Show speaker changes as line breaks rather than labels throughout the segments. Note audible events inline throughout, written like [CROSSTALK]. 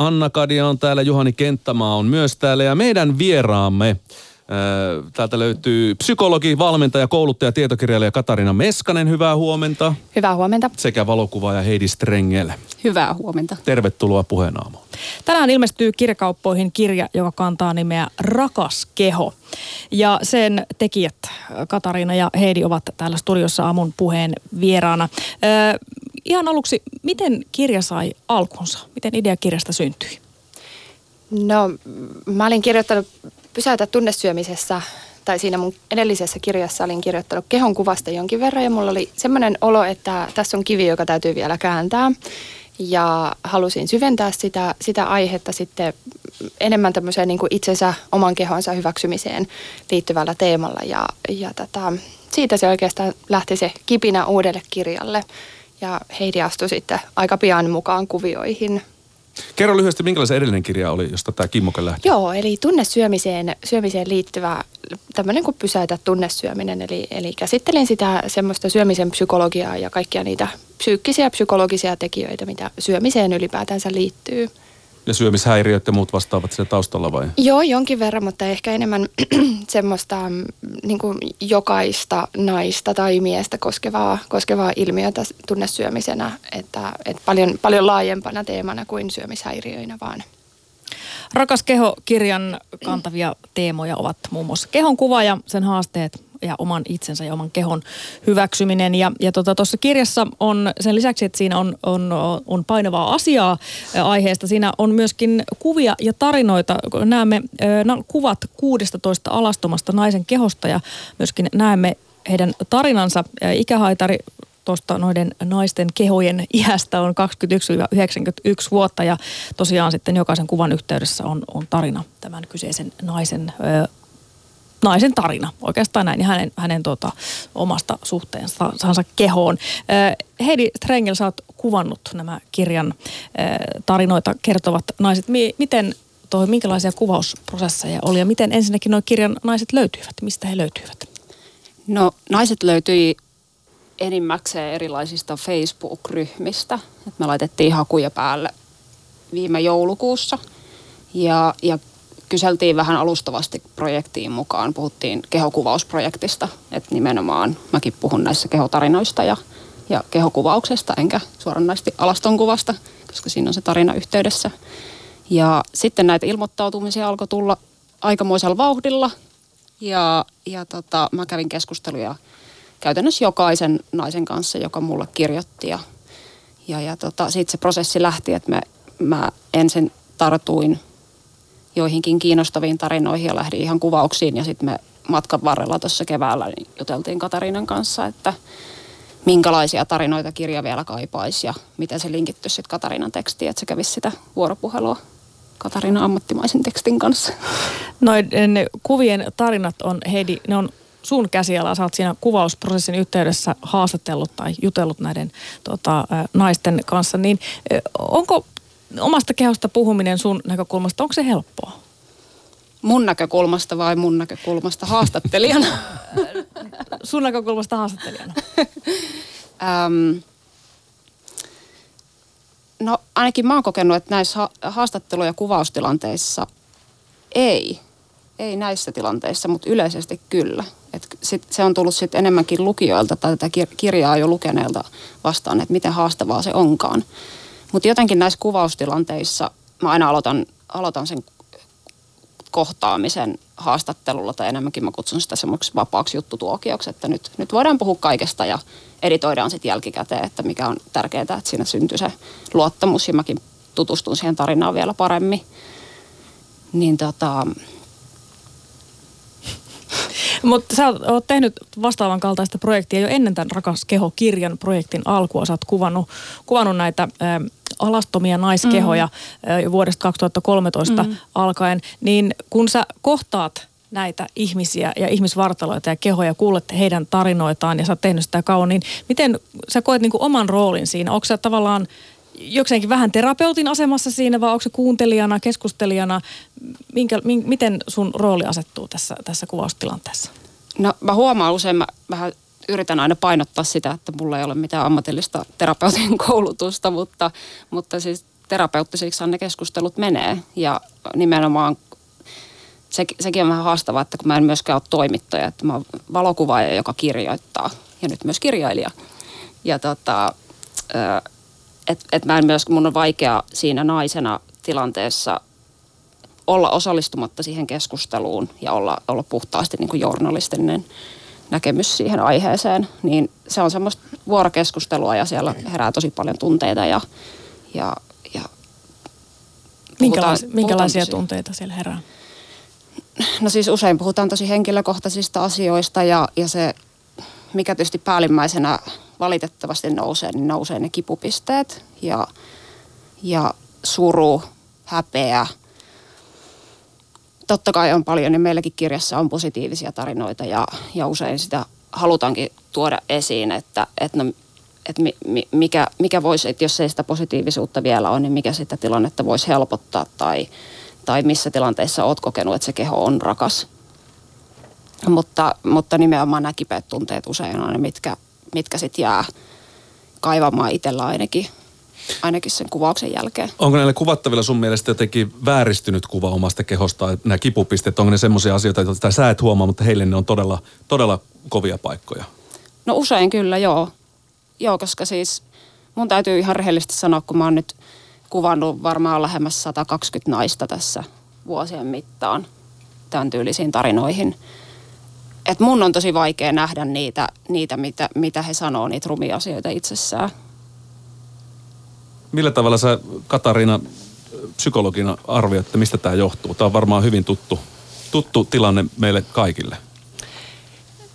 Anna Kadia on täällä, Juhani Kenttämaa on myös täällä ja meidän vieraamme Täältä löytyy psykologi, valmentaja, kouluttaja, tietokirjailija Katarina Meskanen. Hyvää huomenta.
Hyvää huomenta.
Sekä valokuvaaja Heidi Strengel.
Hyvää huomenta.
Tervetuloa puheenaamoon.
Tänään ilmestyy kirjakauppoihin kirja, joka kantaa nimeä Rakas keho. Ja sen tekijät Katariina ja Heidi ovat täällä studiossa aamun puheen vieraana. Äh, ihan aluksi, miten kirja sai alkunsa? Miten idea kirjasta syntyi?
No, mä olin kirjoittanut Pysäytä tunnesyömisessä tai siinä mun edellisessä kirjassa olin kirjoittanut kehon kuvasta jonkin verran ja mulla oli semmoinen olo, että tässä on kivi, joka täytyy vielä kääntää. Ja halusin syventää sitä, sitä aihetta sitten enemmän tämmöiseen niin kuin itsensä, oman kehonsa hyväksymiseen liittyvällä teemalla. Ja, ja tota, siitä se oikeastaan lähti se kipinä uudelle kirjalle. Ja Heidi astui sitten aika pian mukaan kuvioihin
Kerro lyhyesti, minkälainen edellinen kirja oli, josta tämä Kimmoke lähti?
Joo, eli tunnesyömiseen syömiseen liittyvä tämmöinen kuin pysäytä tunnesyöminen. Eli, eli käsittelin sitä semmoista syömisen psykologiaa ja kaikkia niitä psyykkisiä psykologisia tekijöitä, mitä syömiseen ylipäätänsä liittyy
ja syömishäiriöt ja muut vastaavat siellä taustalla vai?
Joo, jonkin verran, mutta ehkä enemmän [CLEARS THROAT] semmoista mm, niin kuin jokaista naista tai miestä koskevaa, koskevaa ilmiötä tunnesyömisenä, että, että paljon, paljon laajempana teemana kuin syömishäiriöinä vaan.
Rakas keho-kirjan kantavia teemoja ovat muun muassa kehon kuva ja sen haasteet ja oman itsensä ja oman kehon hyväksyminen. Ja, ja tuossa tota, kirjassa on sen lisäksi, että siinä on, on, on painavaa asiaa aiheesta, siinä on myöskin kuvia ja tarinoita. Näemme äh, kuvat 16 alastomasta naisen kehosta ja myöskin näemme heidän tarinansa. Ikähaitari tuosta noiden naisten kehojen iästä on 21-91 vuotta ja tosiaan sitten jokaisen kuvan yhteydessä on, on tarina tämän kyseisen naisen ö, naisen tarina, oikeastaan näin, hänen, hänen tota, omasta suhteensa kehoon. Heidi Strengel, sä oot kuvannut nämä kirjan tarinoita kertovat naiset. Miten toi, minkälaisia kuvausprosesseja oli ja miten ensinnäkin nuo kirjan naiset löytyivät? Mistä he löytyivät?
No naiset löytyi enimmäkseen erilaisista Facebook-ryhmistä. Me laitettiin hakuja päälle viime joulukuussa. Ja, ja kyseltiin vähän alustavasti projektiin mukaan. Puhuttiin kehokuvausprojektista, että nimenomaan mäkin puhun näissä kehotarinoista ja, ja kehokuvauksesta, enkä suoranaisesti alastonkuvasta, koska siinä on se tarina yhteydessä. Ja sitten näitä ilmoittautumisia alkoi tulla aikamoisella vauhdilla ja, ja tota, mä kävin keskusteluja käytännössä jokaisen naisen kanssa, joka mulle kirjoitti ja, ja, ja tota, siitä se prosessi lähti, että mä, mä ensin tartuin joihinkin kiinnostaviin tarinoihin ja lähdin ihan kuvauksiin. Ja sitten me matkan varrella tuossa keväällä niin juteltiin Katarinan kanssa, että minkälaisia tarinoita kirja vielä kaipaisi ja miten se linkittyisi sitten Katarinan tekstiin, että se kävisi sitä vuoropuhelua Katarinan ammattimaisen tekstin kanssa.
Noiden kuvien tarinat on, Heidi, ne on sun käsiala. Sä oot siinä kuvausprosessin yhteydessä haastatellut tai jutellut näiden tota, naisten kanssa. Niin onko omasta kehosta puhuminen sun näkökulmasta, onko se helppoa?
Mun näkökulmasta vai mun näkökulmasta haastattelijana? [LAUGHS]
sun näkökulmasta haastattelijana. [LAUGHS]
ähm, no ainakin mä oon kokenut, että näissä haastattelu- ja kuvaustilanteissa ei. Ei näissä tilanteissa, mutta yleisesti kyllä. Et sit se on tullut sitten enemmänkin lukijoilta tai tätä kirjaa jo lukeneilta vastaan, että miten haastavaa se onkaan. Mutta jotenkin näissä kuvaustilanteissa mä aina aloitan, aloitan sen kohtaamisen haastattelulla tai enemmänkin mä kutsun sitä semmoiksi vapaaksi juttutuokioksi, että nyt, nyt voidaan puhua kaikesta ja editoidaan sitten jälkikäteen, että mikä on tärkeää, että siinä syntyy se luottamus ja mäkin tutustun siihen tarinaan vielä paremmin. Niin tota,
mutta sä oot tehnyt vastaavan kaltaista projektia jo ennen tämän Rakas keho-kirjan projektin alkua. Sä oot kuvannut, kuvannut näitä ä, alastomia naiskehoja mm. vuodesta 2013 mm. alkaen. Niin kun sä kohtaat näitä ihmisiä ja ihmisvartaloita ja kehoja, kuulette heidän tarinoitaan ja sä oot tehnyt sitä kauan, niin miten sä koet niin kuin oman roolin siinä? Onko sä tavallaan jokseenkin vähän terapeutin asemassa siinä vai onko se kuuntelijana, keskustelijana? Minkä, min, miten sun rooli asettuu tässä, tässä kuvaustilanteessa?
No mä huomaan usein, mä vähän yritän aina painottaa sitä, että mulla ei ole mitään ammatillista terapeutin [LAUGHS] koulutusta, mutta, mutta siis terapeuttisiksi ne keskustelut menee. Ja nimenomaan se, sekin on vähän haastavaa, että kun mä en myöskään ole toimittaja, että mä oon valokuvaaja, joka kirjoittaa ja nyt myös kirjailija. Ja tota, että et mä en myös, mun on vaikea siinä naisena tilanteessa olla osallistumatta siihen keskusteluun ja olla, olla puhtaasti niin kuin journalistinen näkemys siihen aiheeseen, niin se on semmoista vuorokeskustelua ja siellä herää tosi paljon tunteita ja, ja, ja
Minkälais, puhutaan, minkälaisia puhutaan tunteita siellä herää?
No siis usein puhutaan tosi henkilökohtaisista asioista ja, ja se, mikä tietysti päällimmäisenä valitettavasti nousee, niin nousee ne kipupisteet ja, ja suru, häpeä. Totta kai on paljon, niin meilläkin kirjassa on positiivisia tarinoita ja, ja usein sitä halutaankin tuoda esiin, että, että, no, että mikä, mikä voisi, että jos ei sitä positiivisuutta vielä ole, niin mikä sitä tilannetta voisi helpottaa tai, tai missä tilanteissa olet kokenut, että se keho on rakas. Mutta, mutta nimenomaan nämä kipeät tunteet usein on ne, mitkä, mitkä sitten jää kaivamaan itsellä ainakin, ainakin sen kuvauksen jälkeen.
Onko näille kuvattavilla sun mielestä jotenkin vääristynyt kuva omasta kehosta, nämä kipupisteet, onko ne semmoisia asioita, joita sä et huomaa, mutta heille ne on todella, todella kovia paikkoja?
No usein kyllä, joo. Joo, koska siis mun täytyy ihan rehellisesti sanoa, kun mä oon nyt kuvannut varmaan lähemmäs 120 naista tässä vuosien mittaan tämän tyylisiin tarinoihin – että mun on tosi vaikea nähdä niitä, niitä mitä, mitä he sanoo, niitä rumia asioita itsessään.
Millä tavalla sä, Katariina, psykologina arvioit, että mistä tämä johtuu? Tämä on varmaan hyvin tuttu, tuttu tilanne meille kaikille.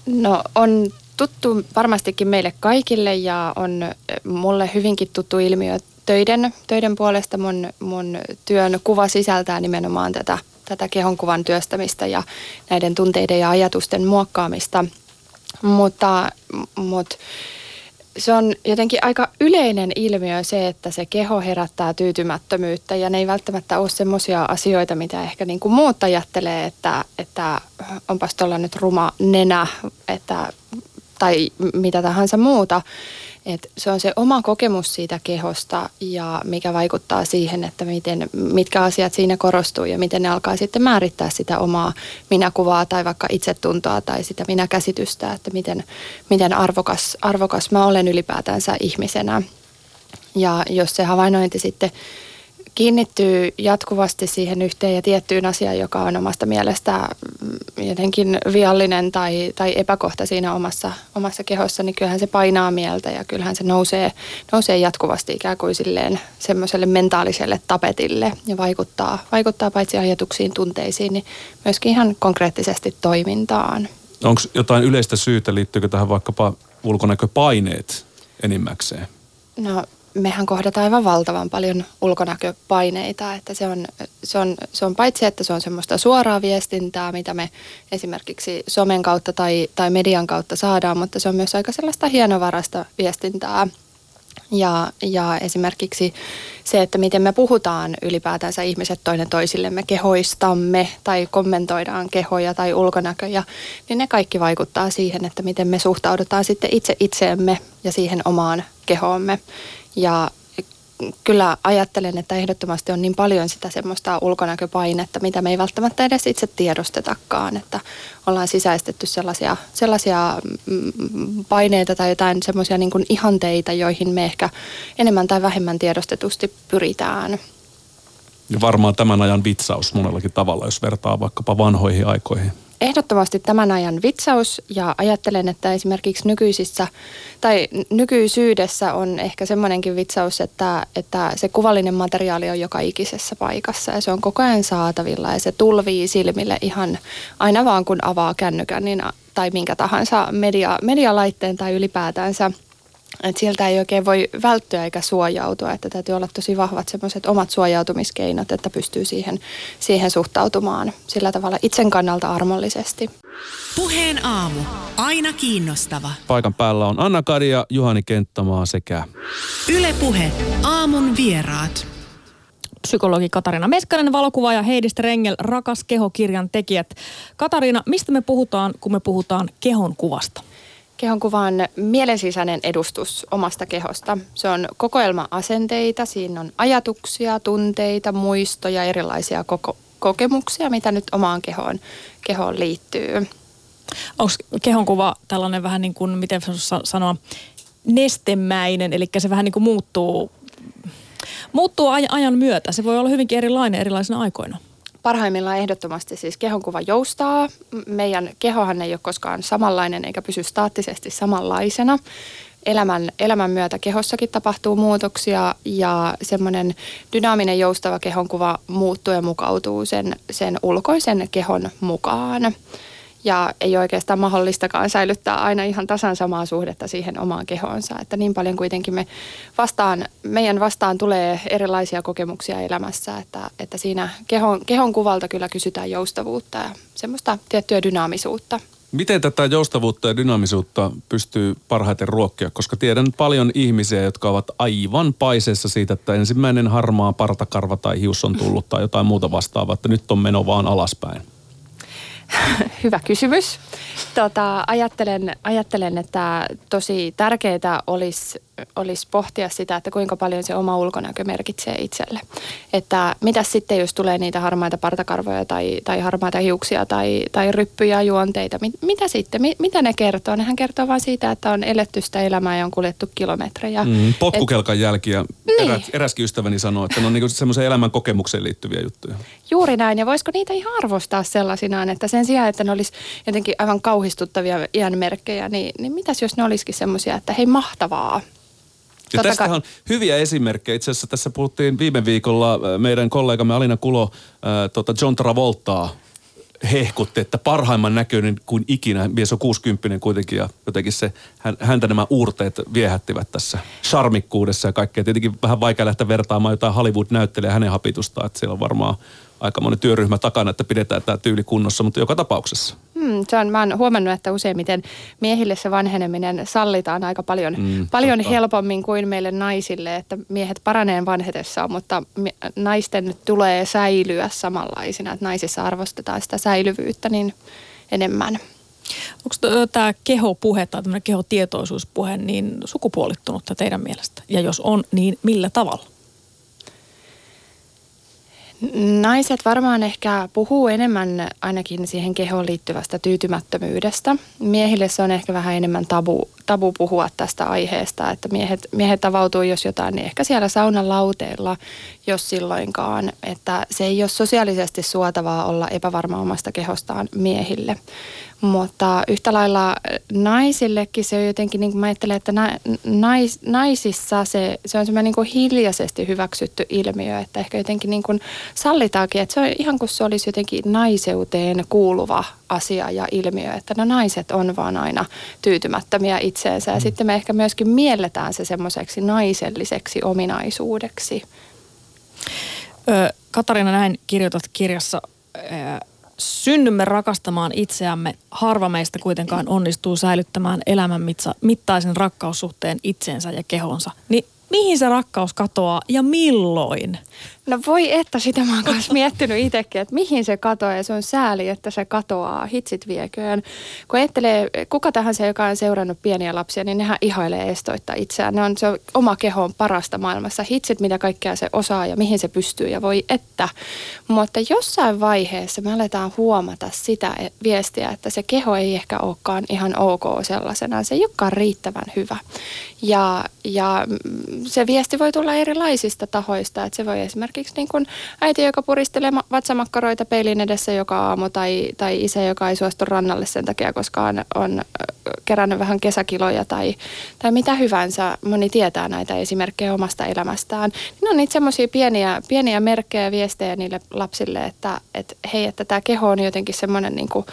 No on tuttu varmastikin meille kaikille ja on mulle hyvinkin tuttu ilmiö töiden, töiden puolesta. Mun, mun työn kuva sisältää nimenomaan tätä tätä kehonkuvan työstämistä ja näiden tunteiden ja ajatusten muokkaamista. Mutta, mutta se on jotenkin aika yleinen ilmiö se, että se keho herättää tyytymättömyyttä ja ne ei välttämättä ole semmoisia asioita, mitä ehkä niin kuin muut ajattelee, että, että onpas tuolla nyt ruma nenä että, tai mitä tahansa muuta. Et se on se oma kokemus siitä kehosta ja mikä vaikuttaa siihen, että miten, mitkä asiat siinä korostuu ja miten ne alkaa sitten määrittää sitä omaa minäkuvaa tai vaikka itsetuntoa tai sitä minäkäsitystä, että miten, miten arvokas, arvokas mä olen ylipäätänsä ihmisenä. Ja jos se havainnointi sitten kiinnittyy jatkuvasti siihen yhteen ja tiettyyn asiaan, joka on omasta mielestä mm, jotenkin viallinen tai, tai epäkohta siinä omassa, omassa kehossa, niin kyllähän se painaa mieltä ja kyllähän se nousee, nousee jatkuvasti ikään kuin silleen semmoiselle mentaaliselle tapetille ja vaikuttaa, vaikuttaa paitsi ajatuksiin, tunteisiin, niin myöskin ihan konkreettisesti toimintaan.
Onko jotain yleistä syytä, liittyykö tähän vaikkapa ulkonäköpaineet enimmäkseen?
No mehän kohdataan aivan valtavan paljon ulkonäköpaineita, että se on, se, on, se on paitsi, että se on semmoista suoraa viestintää, mitä me esimerkiksi somen kautta tai, tai median kautta saadaan, mutta se on myös aika sellaista hienovarasta viestintää. Ja, ja esimerkiksi se, että miten me puhutaan ylipäätänsä ihmiset toinen toisillemme kehoistamme tai kommentoidaan kehoja tai ulkonäköjä, niin ne kaikki vaikuttaa siihen, että miten me suhtaudutaan sitten itse itseemme ja siihen omaan kehoomme. Ja kyllä ajattelen, että ehdottomasti on niin paljon sitä semmoista ulkonäköpainetta, mitä me ei välttämättä edes itse tiedostetakaan, että ollaan sisäistetty sellaisia, sellaisia mm, paineita tai jotain semmoisia niin ihanteita, joihin me ehkä enemmän tai vähemmän tiedostetusti pyritään.
Ja varmaan tämän ajan vitsaus monellakin tavalla, jos vertaa vaikkapa vanhoihin aikoihin
ehdottomasti tämän ajan vitsaus ja ajattelen, että esimerkiksi nykyisissä tai nykyisyydessä on ehkä semmoinenkin vitsaus, että, että se kuvallinen materiaali on joka ikisessä paikassa ja se on koko ajan saatavilla ja se tulvii silmille ihan aina vaan kun avaa kännykän niin, tai minkä tahansa media, medialaitteen tai ylipäätänsä – että sieltä ei oikein voi välttyä eikä suojautua, että täytyy olla tosi vahvat semmoiset omat suojautumiskeinot, että pystyy siihen, siihen suhtautumaan sillä tavalla itsen kannalta armollisesti.
Puheen aamu. Aina kiinnostava.
Paikan päällä on Anna Kadia, Juhani Kenttämaa sekä
Ylepuhe. Aamun vieraat
psykologi Katarina Meskanen, valokuvaaja Heidi Strengel, Rakas keho-kirjan tekijät. Katarina, mistä me puhutaan, kun me puhutaan kehon kuvasta?
Kehon kuva on mielensisäinen edustus omasta kehosta. Se on kokoelma asenteita, siinä on ajatuksia, tunteita, muistoja, erilaisia koko, kokemuksia, mitä nyt omaan kehoon, kehoon liittyy.
Onko kehonkuva tällainen vähän niin kuin, miten sanoa, nestemäinen, eli se vähän niin kuin muuttuu, muuttuu ajan myötä. Se voi olla hyvinkin erilainen erilaisina aikoina.
Parhaimmillaan ehdottomasti siis kehonkuva joustaa. Meidän kehohan ei ole koskaan samanlainen eikä pysy staattisesti samanlaisena. Elämän, elämän myötä kehossakin tapahtuu muutoksia ja semmoinen dynaaminen joustava kehonkuva muuttuu ja mukautuu sen, sen ulkoisen kehon mukaan ja ei oikeastaan mahdollistakaan säilyttää aina ihan tasan samaa suhdetta siihen omaan kehoonsa. Että niin paljon kuitenkin me vastaan, meidän vastaan tulee erilaisia kokemuksia elämässä, että, että siinä kehon, kehon kuvalta kyllä kysytään joustavuutta ja semmoista tiettyä dynaamisuutta.
Miten tätä joustavuutta ja dynaamisuutta pystyy parhaiten ruokkia? Koska tiedän paljon ihmisiä, jotka ovat aivan paiseessa siitä, että ensimmäinen harmaa partakarva tai hius on tullut tai jotain muuta vastaavaa, että nyt on meno vaan alaspäin. [LAUGHS]
Hyvä kysymys. Tota, ajattelen, ajattelen, että tosi tärkeää olisi olisi pohtia sitä, että kuinka paljon se oma ulkonäkö merkitsee itselle. Että mitä sitten, jos tulee niitä harmaita partakarvoja tai, tai harmaita hiuksia tai, tai ryppyjä juonteita, mit, mitä sitten, mit, mitä ne kertoo? Nehän kertoo vain siitä, että on eletty sitä elämää ja on kuljettu kilometrejä. Mm,
potkukelkan Et, jälkiä. Niin. Erä, eräskin ystäväni sanoi, että ne on niinku semmoisen elämän kokemukseen liittyviä juttuja.
Juuri näin, ja voisiko niitä ihan arvostaa sellaisinaan, että sen sijaan, että ne olisi jotenkin aivan kauhistuttavia iän merkkejä, niin, niin mitäs jos ne olisikin semmoisia, että hei mahtavaa,
ja tästä on hyviä esimerkkejä. Itse asiassa tässä puhuttiin viime viikolla äh, meidän kollegamme Alina Kulo äh, tota John Travoltaa hehkutti, että parhaimman näköinen kuin ikinä. Mies on 60 kuitenkin ja jotenkin se, häntä nämä uurteet viehättivät tässä charmikkuudessa ja kaikkea. Tietenkin vähän vaikea lähteä vertaamaan jotain Hollywood-näyttelijä hänen hapitustaan, että siellä on varmaan aika moni työryhmä takana, että pidetään tämä tyyli kunnossa, mutta joka tapauksessa.
Hmm, se on, mä oon huomannut, että useimmiten miehille se vanheneminen sallitaan aika paljon, mm, paljon helpommin kuin meille naisille, että miehet paraneen vanhetessaan, mutta naisten tulee säilyä samanlaisina, että naisissa arvostetaan sitä säilyvyyttä niin enemmän.
Onko tämä kehopuhe tai tämmöinen kehotietoisuuspuhe niin sukupuolittunutta teidän mielestä? Ja jos on, niin millä tavalla?
Naiset varmaan ehkä puhuu enemmän ainakin siihen kehoon liittyvästä tyytymättömyydestä. Miehille se on ehkä vähän enemmän tabu, tabu puhua tästä aiheesta, että miehet, miehet avautuu jos jotain, niin ehkä siellä saunan lauteilla, jos silloinkaan. Että se ei ole sosiaalisesti suotavaa olla epävarma omasta kehostaan miehille. Mutta yhtä lailla naisillekin se on jotenkin, niin kuin mä ajattelen, että nais, naisissa se, se on semmoinen niin hiljaisesti hyväksytty ilmiö, että ehkä jotenkin niin kuin sallitaakin, että se on ihan kuin se olisi jotenkin naiseuteen kuuluva asia ja ilmiö, että no naiset on vaan aina tyytymättömiä itseensä ja mm. sitten me ehkä myöskin mielletään se semmoiseksi naiselliseksi ominaisuudeksi.
Ö, Katarina, näin kirjoitat kirjassa synnymme rakastamaan itseämme, harva meistä kuitenkaan onnistuu säilyttämään elämän mittaisen rakkaussuhteen itseensä ja kehonsa. Niin mihin se rakkaus katoaa ja milloin?
No voi että, sitä mä oon kanssa miettinyt itsekin, että mihin se katoaa ja se on sääli, että se katoaa, hitsit vieköön. Kun ajattelee, kuka tahansa, joka on seurannut pieniä lapsia, niin nehän ihailee estoittaa itseään. Ne on se oma keho on parasta maailmassa. Hitsit, mitä kaikkea se osaa ja mihin se pystyy ja voi että. Mutta jossain vaiheessa me aletaan huomata sitä viestiä, että se keho ei ehkä olekaan ihan ok sellaisena. Se ei olekaan riittävän hyvä. Ja, ja se viesti voi tulla erilaisista tahoista, että se voi esimerkiksi niin kuin äiti, joka puristelee vatsamakkaroita peilin edessä joka aamu tai, tai isä, joka ei suostu rannalle sen takia, koska on, on kerännyt vähän kesäkiloja tai, tai mitä hyvänsä. Moni tietää näitä esimerkkejä omasta elämästään. Niin on niitä semmoisia pieniä, pieniä merkkejä ja viestejä niille lapsille, että, että hei, että tämä keho on jotenkin semmoinen niin kuin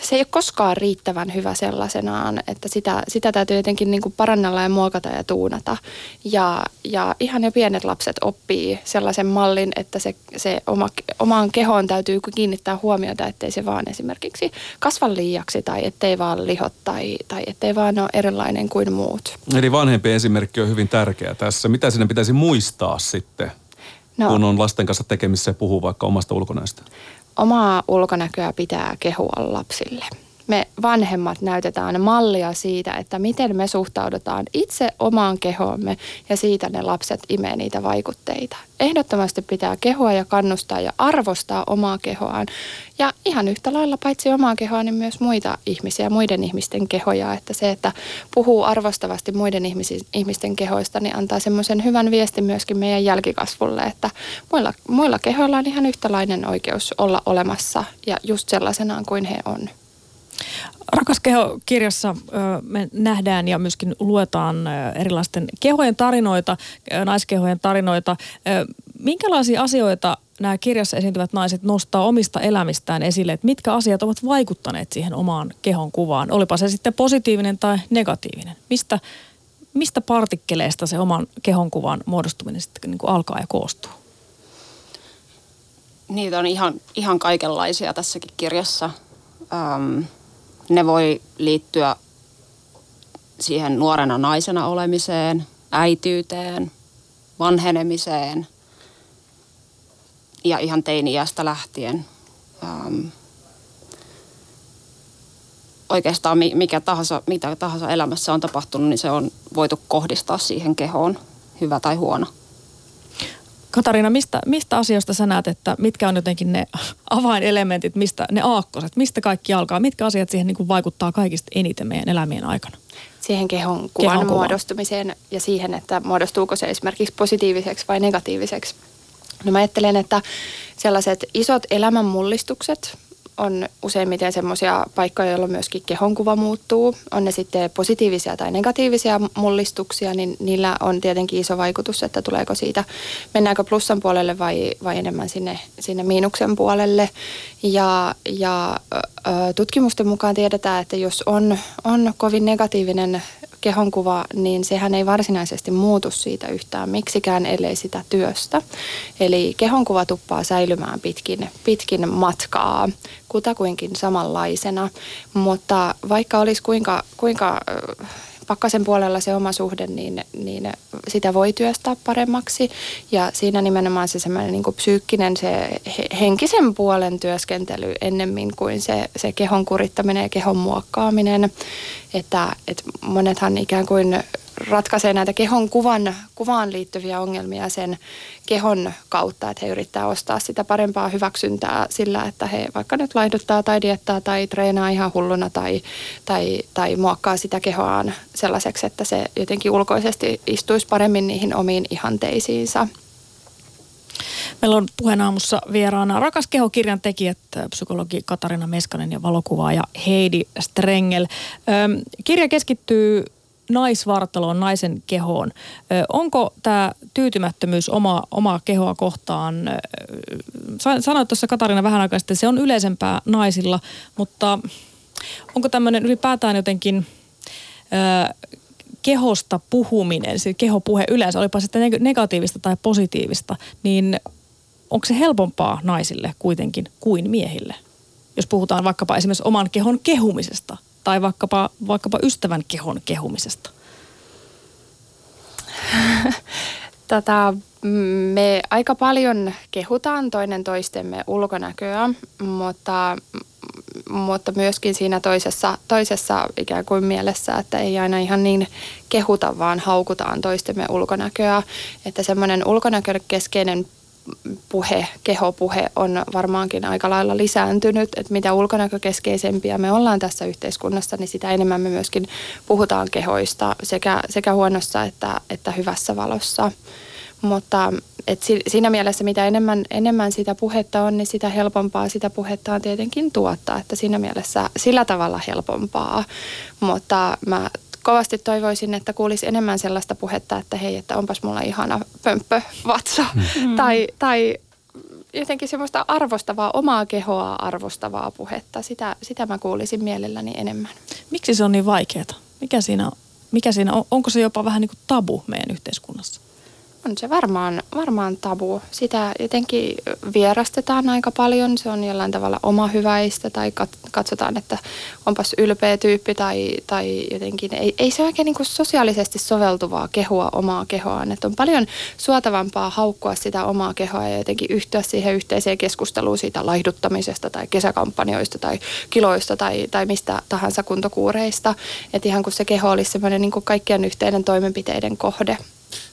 se ei ole koskaan riittävän hyvä sellaisenaan, että sitä, sitä täytyy jotenkin niin kuin parannella ja muokata ja tuunata. Ja, ja ihan jo pienet lapset oppii sellaisen mallin, että se, se oma, omaan kehoon täytyy kiinnittää huomiota, ettei se vaan esimerkiksi kasva liiaksi tai ettei vaan lihot tai, tai ettei vaan ole erilainen kuin muut.
Eli vanhempi esimerkki on hyvin tärkeä tässä. Mitä sinne pitäisi muistaa sitten, no. kun on lasten kanssa tekemissä ja puhuu vaikka omasta ulkonäöstä?
Omaa ulkonäköä pitää kehua lapsille. Me vanhemmat näytetään mallia siitä, että miten me suhtaudutaan itse omaan kehoomme ja siitä ne lapset imee niitä vaikutteita. Ehdottomasti pitää kehua ja kannustaa ja arvostaa omaa kehoaan. Ja ihan yhtä lailla paitsi omaa kehoa, niin myös muita ihmisiä, muiden ihmisten kehoja. Että se, että puhuu arvostavasti muiden ihmisten kehoista, niin antaa semmoisen hyvän viestin myöskin meidän jälkikasvulle, että muilla, muilla kehoilla on ihan yhtälainen oikeus olla olemassa ja just sellaisenaan kuin he on.
Rakas keho kirjassa me nähdään ja myöskin luetaan erilaisten kehojen tarinoita, naiskehojen tarinoita. Minkälaisia asioita nämä kirjassa esiintyvät naiset nostaa omista elämistään esille, että mitkä asiat ovat vaikuttaneet siihen omaan kehon kuvaan, olipa se sitten positiivinen tai negatiivinen. Mistä, mistä partikkeleista se oman kehon kuvan muodostuminen sitten niin kuin alkaa ja koostuu?
Niitä on ihan, ihan kaikenlaisia tässäkin kirjassa. Ähm, ne voi liittyä siihen nuorena naisena olemiseen, äityyteen, vanhenemiseen ja ihan teini-iästä lähtien. Ähm, oikeastaan mikä tahansa, mitä tahansa elämässä on tapahtunut, niin se on voitu kohdistaa siihen kehoon, hyvä tai huono.
Katariina, mistä, mistä asioista sä näet, että mitkä on jotenkin ne avainelementit, mistä ne aakkoset, mistä kaikki alkaa, mitkä asiat siihen niin kuin vaikuttaa kaikista eniten meidän elämien aikana?
Siihen kehon kuvan kehon muodostumiseen ja siihen, että muodostuuko se esimerkiksi positiiviseksi vai negatiiviseksi. No mä ajattelen, että sellaiset isot elämän mullistukset, on useimmiten semmoisia paikkoja, joilla myöskin kehonkuva muuttuu. On ne sitten positiivisia tai negatiivisia mullistuksia, niin niillä on tietenkin iso vaikutus, että tuleeko siitä, mennäänkö plussan puolelle vai, vai enemmän sinne, sinne miinuksen puolelle. Ja, ja ö, tutkimusten mukaan tiedetään, että jos on, on kovin negatiivinen kehonkuva, niin sehän ei varsinaisesti muutu siitä yhtään miksikään, ellei sitä työstä. Eli kehonkuva tuppaa säilymään pitkin, pitkin matkaa, kutakuinkin samanlaisena, mutta vaikka olisi kuinka, kuinka pakkasen puolella se oma suhde, niin, niin sitä voi työstää paremmaksi. Ja siinä nimenomaan se semmoinen niin psyykkinen, se henkisen puolen työskentely ennemmin kuin se, se kehon kurittaminen ja kehon muokkaaminen. Että, että monethan ikään kuin ratkaisee näitä kehon kuvan, kuvaan liittyviä ongelmia sen kehon kautta, että he yrittää ostaa sitä parempaa hyväksyntää sillä, että he vaikka nyt laihduttaa tai diettaa tai treenaa ihan hulluna tai, tai, tai muokkaa sitä kehoaan sellaiseksi, että se jotenkin ulkoisesti istuisi paremmin niihin omiin ihanteisiinsa.
Meillä on puheenaamussa vieraana rakas kehokirjan tekijät, psykologi Katarina Meskanen ja valokuvaaja Heidi Strengel. Kirja keskittyy naisvartaloon, naisen kehoon. Onko tämä tyytymättömyys oma, omaa kehoa kohtaan, sanoit tuossa Katarina vähän aikaa sitten, se on yleisempää naisilla, mutta onko tämmöinen ylipäätään jotenkin kehosta puhuminen, se kehopuhe yleensä, olipa sitten negatiivista tai positiivista, niin onko se helpompaa naisille kuitenkin kuin miehille? Jos puhutaan vaikkapa esimerkiksi oman kehon kehumisesta tai vaikkapa, vaikkapa ystävän kehon kehumisesta? [LAUGHS]
Tätä, me aika paljon kehutaan toinen toistemme ulkonäköä, mutta, mutta myöskin siinä toisessa, toisessa ikään kuin mielessä, että ei aina ihan niin kehuta, vaan haukutaan toistemme ulkonäköä. Että semmoinen ulkonäkökeskeinen puhe, kehopuhe on varmaankin aika lailla lisääntynyt, että mitä ulkonäkökeskeisempiä me ollaan tässä yhteiskunnassa, niin sitä enemmän me myöskin puhutaan kehoista sekä, sekä huonossa että, että hyvässä valossa. Mutta et siinä mielessä, mitä enemmän, enemmän sitä puhetta on, niin sitä helpompaa sitä puhetta on tietenkin tuottaa. Että siinä mielessä sillä tavalla helpompaa. Mutta mä kovasti toivoisin, että kuulisi enemmän sellaista puhetta, että hei, että onpas mulla ihana pömppö vatsa. Mm. tai, tai jotenkin semmoista arvostavaa, omaa kehoa arvostavaa puhetta. Sitä, sitä mä kuulisin mielelläni enemmän.
Miksi se on niin vaikeaa? Mikä siinä, mikä siinä on? Onko se jopa vähän niin kuin tabu meidän yhteiskunnassa?
On se varmaan, varmaan tabu. Sitä jotenkin vierastetaan aika paljon. Se on jollain tavalla oma hyväistä tai katsotaan, että onpas ylpeä tyyppi tai, tai jotenkin ei, ei se oikein niin kuin sosiaalisesti soveltuvaa kehua omaa kehoaan. Että on paljon suotavampaa haukkua sitä omaa kehoa ja jotenkin yhtyä siihen yhteiseen keskusteluun siitä laihduttamisesta tai kesäkampanjoista tai kiloista tai, tai mistä tahansa kuntokuureista. Että ihan kun se keho olisi semmoinen niin kaikkien yhteinen toimenpiteiden kohde.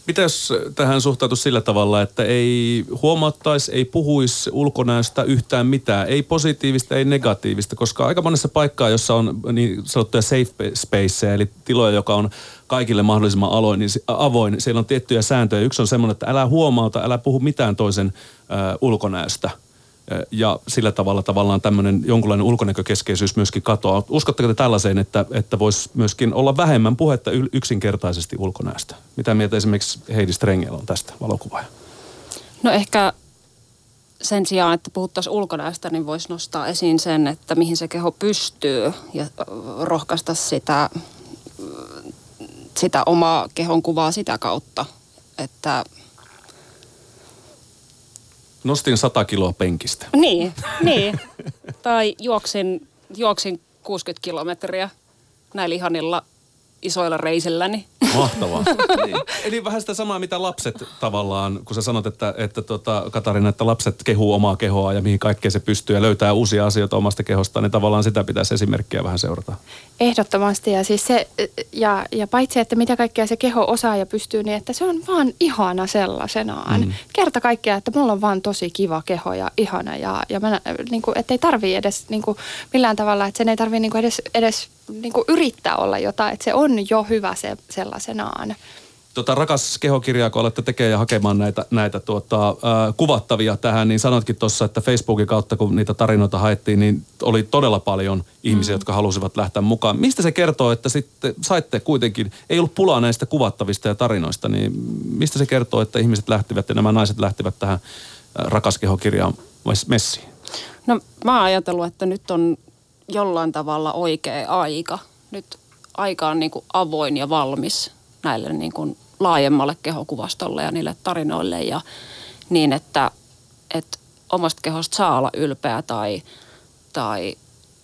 Mitä jos tähän suhtautu sillä tavalla, että ei huomattaisi, ei puhuisi ulkonäöstä yhtään mitään, ei positiivista, ei negatiivista, koska aika monessa paikkaa, jossa on niin sanottuja safe space, eli tiloja, joka on kaikille mahdollisimman aloin, niin avoin, siellä on tiettyjä sääntöjä. Yksi on semmoinen, että älä huomauta, älä puhu mitään toisen ulkonäöstä – ja sillä tavalla tavallaan tämmöinen jonkunlainen ulkonäkökeskeisyys myöskin katoaa. Uskotteko te tällaiseen, että, että voisi myöskin olla vähemmän puhetta yksinkertaisesti ulkonäöstä? Mitä mieltä esimerkiksi Heidi Strengel on tästä valokuvaaja?
No ehkä sen sijaan, että puhuttaisiin ulkonäöstä, niin voisi nostaa esiin sen, että mihin se keho pystyy ja rohkaista sitä, sitä omaa kehon kuvaa sitä kautta, että
Nostin 100 kiloa penkistä.
Niin, niin. tai juoksin, juoksin 60 kilometriä näillä ihanilla isoilla reisilläni.
Mahtavaa. [LAUGHS] niin. Eli vähän sitä samaa, mitä lapset tavallaan, kun sä sanot, että, että tota, Katarina, että lapset kehuu omaa kehoa ja mihin kaikkeen se pystyy ja löytää uusia asioita omasta kehostaan, niin tavallaan sitä pitäisi esimerkkiä vähän seurata.
Ehdottomasti ja siis se, ja, ja paitsi, että mitä kaikkea se keho osaa ja pystyy, niin että se on vaan ihana sellaisenaan. Mm. Kerta kaikkea, että mulla on vaan tosi kiva keho ja ihana ja, ja mä, niin kuin, että ei tarvii edes niin kuin, millään tavalla, että sen ei tarvii niin kuin edes, edes niin kuin yrittää olla jotain, että se on jo hyvä se sellaisenaan.
Tota, rakas kehokirja, kun olette tekemään ja hakemaan näitä, näitä tuota, äh, kuvattavia tähän, niin sanotkin tuossa, että Facebookin kautta, kun niitä tarinoita haettiin, niin oli todella paljon ihmisiä, mm. jotka halusivat lähteä mukaan. Mistä se kertoo, että sitten saitte kuitenkin, ei ollut pulaa näistä kuvattavista ja tarinoista, niin mistä se kertoo, että ihmiset lähtivät ja nämä naiset lähtivät tähän rakas kehokirjaan messiin?
No mä oon ajatellut, että nyt on jollain tavalla oikea aika. Nyt aika on niin kuin avoin ja valmis näille niin kuin laajemmalle kehokuvastolle ja niille tarinoille ja niin, että, että omasta kehosta saa olla ylpeä tai, tai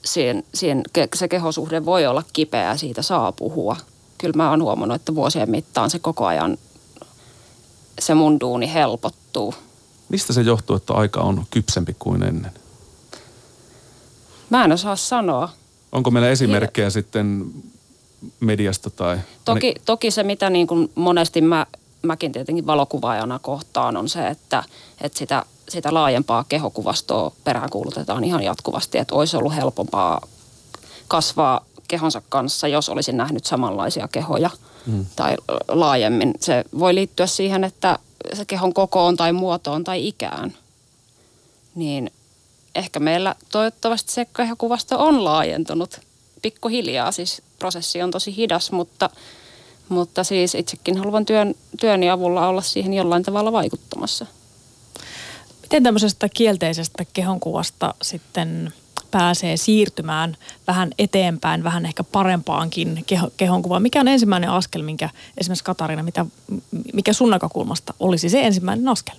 siihen, siihen, se kehosuhde voi olla kipeä ja siitä saa puhua. Kyllä mä oon huomannut, että vuosien mittaan se koko ajan se mun duuni helpottuu.
Mistä se johtuu, että aika on kypsempi kuin ennen?
Mä en osaa sanoa.
Onko meillä esimerkkejä Hir- sitten mediasta tai...
Toki, toki se, mitä niin kuin monesti mä, mäkin tietenkin valokuvaajana kohtaan, on se, että, että sitä, sitä laajempaa kehokuvastoa peräänkuulutetaan ihan jatkuvasti, että olisi ollut helpompaa kasvaa kehonsa kanssa, jos olisin nähnyt samanlaisia kehoja mm. tai laajemmin. Se voi liittyä siihen, että se kehon kokoon tai muotoon tai ikään. Niin ehkä meillä toivottavasti se kehokuvasto on laajentunut pikkuhiljaa. Siis prosessi on tosi hidas, mutta, mutta siis itsekin haluan työn, työni avulla olla siihen jollain tavalla vaikuttamassa.
Miten tämmöisestä kielteisestä kehonkuvasta sitten pääsee siirtymään vähän eteenpäin, vähän ehkä parempaankin keho, kehonkuvaan? Mikä on ensimmäinen askel, minkä esimerkiksi Katarina, mitä, mikä sun näkökulmasta olisi se ensimmäinen askel?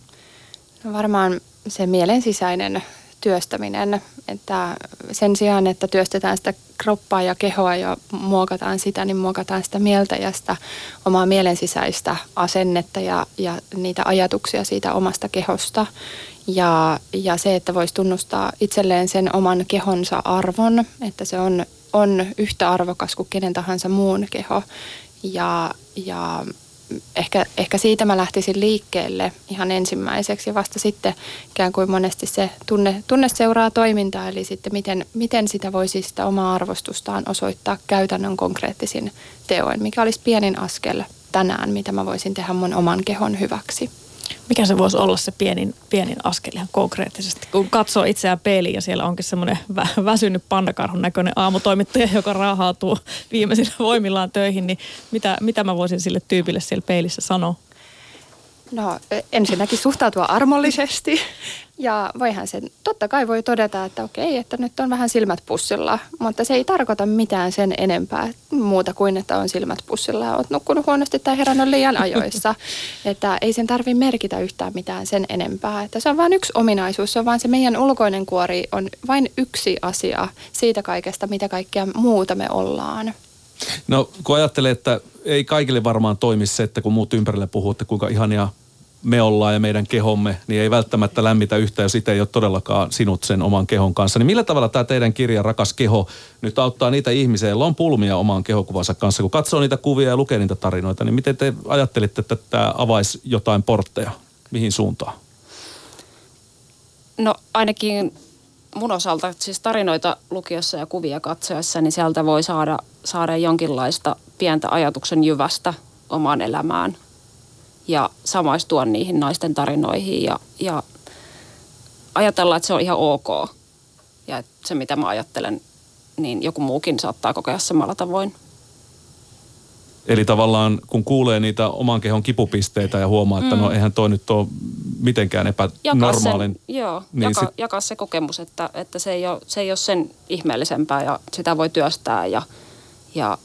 No varmaan se mielen sisäinen työstäminen, että sen sijaan, että työstetään sitä kroppaa ja kehoa ja muokataan sitä, niin muokataan sitä mieltä ja sitä omaa mielen sisäistä asennetta ja, ja niitä ajatuksia siitä omasta kehosta. Ja, ja se, että voisi tunnustaa itselleen sen oman kehonsa arvon, että se on, on yhtä arvokas kuin kenen tahansa muun keho. Ja, ja ehkä, ehkä siitä mä lähtisin liikkeelle ihan ensimmäiseksi. Vasta sitten ikään kuin monesti se tunne, tunne seuraa toimintaa, eli sitten miten, miten sitä voisi sitä omaa arvostustaan osoittaa käytännön konkreettisin teoin, mikä olisi pienin askel tänään, mitä mä voisin tehdä mun oman kehon hyväksi.
Mikä se voisi olla se pienin, pienin askel ihan konkreettisesti? Kun katsoo itseään peiliin ja siellä onkin semmoinen vä- väsynyt pandakarhun näköinen aamutoimittaja, joka raahautuu viimeisillä voimillaan töihin, niin mitä, mitä mä voisin sille tyypille siellä peilissä sanoa?
No ensinnäkin suhtautua armollisesti Ja voihan sen, totta kai voi todeta, että okei, että nyt on vähän silmät pussilla, mutta se ei tarkoita mitään sen enempää muuta kuin, että on silmät pussilla ja oot nukkunut huonosti tai herännyt liian ajoissa. [LAUGHS] että ei sen tarvi merkitä yhtään mitään sen enempää. Että se on vain yksi ominaisuus, se on vain se meidän ulkoinen kuori on vain yksi asia siitä kaikesta, mitä kaikkea muuta me ollaan.
No kun ajattelee, että ei kaikille varmaan toimi se, että kun muut ympärille puhuu, että kuinka ihania me ollaan ja meidän kehomme, niin ei välttämättä lämmitä yhtään, jos itse ei ole todellakaan sinut sen oman kehon kanssa. Niin millä tavalla tämä teidän kirja Rakas keho nyt auttaa niitä ihmisiä, joilla on pulmia oman kehokuvansa kanssa? Kun katsoo niitä kuvia ja lukee niitä tarinoita, niin miten te ajattelitte, että tämä avaisi jotain portteja? Mihin suuntaan?
No ainakin mun osalta, siis tarinoita lukiessa ja kuvia katsoessa, niin sieltä voi saada, saada jonkinlaista pientä ajatuksen jyvästä omaan elämään ja samaistua niihin naisten tarinoihin ja, ja ajatella, että se on ihan ok. Ja että se, mitä mä ajattelen, niin joku muukin saattaa kokea samalla tavoin.
Eli tavallaan kun kuulee niitä oman kehon kipupisteitä ja huomaa, että mm. no eihän toi nyt ole mitenkään epänormaalin.
Jakaa, sen, joo, niin jakaa, sit... jakaa se kokemus, että, että se, ei ole, se ei ole sen ihmeellisempää ja sitä voi työstää ja, ja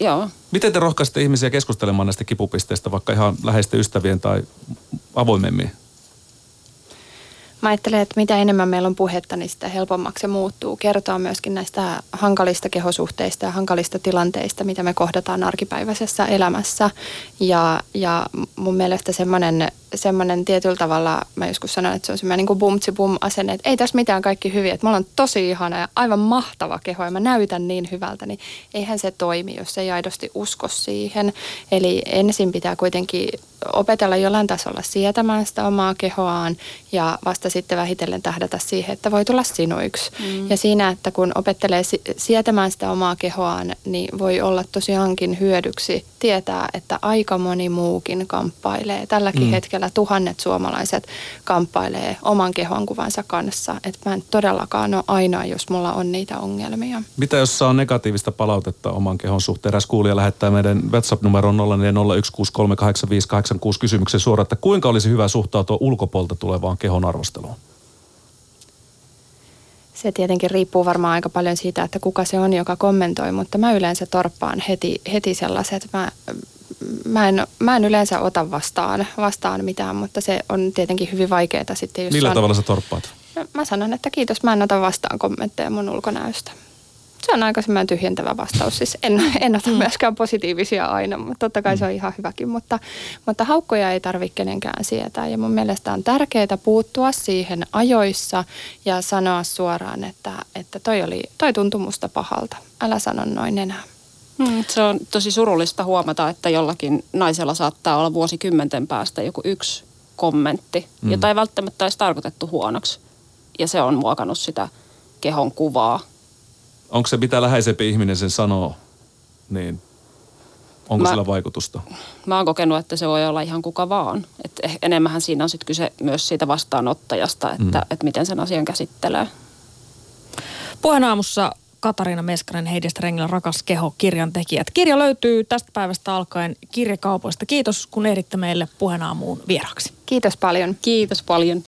joo.
Miten te rohkaisitte ihmisiä keskustelemaan näistä kipupisteistä vaikka ihan läheisten ystävien tai avoimemmin?
Mä ajattelen, että mitä enemmän meillä on puhetta, niin sitä helpommaksi se muuttuu. Kertoa myöskin näistä hankalista kehosuhteista ja hankalista tilanteista, mitä me kohdataan arkipäiväisessä elämässä. Ja, ja mun mielestä semmoinen semmoinen tietyllä tavalla, mä joskus sanoin, että se on semmoinen niin bumtsi bum asenne, että ei tässä mitään kaikki hyviä, että mulla on tosi ihana ja aivan mahtava keho ja mä näytän niin hyvältä, niin eihän se toimi, jos ei aidosti usko siihen. Eli ensin pitää kuitenkin opetella jollain tasolla sietämään sitä omaa kehoaan ja vasta sitten vähitellen tähdätä siihen, että voi tulla sinuiksi. Mm. Ja siinä, että kun opettelee sietämään sitä omaa kehoaan, niin voi olla tosiaankin hyödyksi tietää, että aika moni muukin kamppailee. Tälläkin mm. hetkellä tuhannet suomalaiset kamppailee oman kehonkuvansa kanssa. Että mä en todellakaan ole ainoa, jos mulla on niitä ongelmia.
Mitä jos saa negatiivista palautetta oman kehon suhteen? Eräs kuulija lähettää meidän WhatsApp-numeroon 04016385 86 kysymyksen suoraan, että kuinka olisi hyvä suhtautua ulkopuolelta tulevaan kehon arvosteluun?
Se tietenkin riippuu varmaan aika paljon siitä, että kuka se on, joka kommentoi, mutta mä yleensä torppaan heti, heti sellaiset. Mä, mä, en, mä en yleensä ota vastaan, vastaan mitään, mutta se on tietenkin hyvin vaikeaa sitten. Jos
Millä
on,
tavalla sä torppaat?
Mä sanon, että kiitos, mä en ota vastaan kommentteja mun ulkonäöstä se on aika semmoinen tyhjentävä vastaus. Siis en, en ota mm. myöskään positiivisia aina, mutta totta kai se on ihan hyväkin. Mutta, mutta haukkoja ei tarvitse kenenkään sietää. Ja mun mielestä on tärkeää puuttua siihen ajoissa ja sanoa suoraan, että, että toi, oli, toi tuntui musta pahalta. Älä sano noin enää.
Mm, se on tosi surullista huomata, että jollakin naisella saattaa olla vuosikymmenten päästä joku yksi kommentti, mm. jota ei välttämättä olisi tarkoitettu huonoksi. Ja se on muokannut sitä kehon kuvaa
onko se mitä läheisempi ihminen sen sanoo, niin onko mä, sillä vaikutusta?
Mä oon kokenut, että se voi olla ihan kuka vaan. Et eh, enemmän siinä on sitten kyse myös siitä vastaanottajasta, että, mm. että miten sen asian käsittelee.
Puheenaamussa Katariina Meskanen, Heidi Strengillä Rakas keho, kirjan tekijät. Kirja löytyy tästä päivästä alkaen kirjakaupoista. Kiitos, kun ehditte meille puheenaamuun vieraksi.
Kiitos paljon.
Kiitos paljon.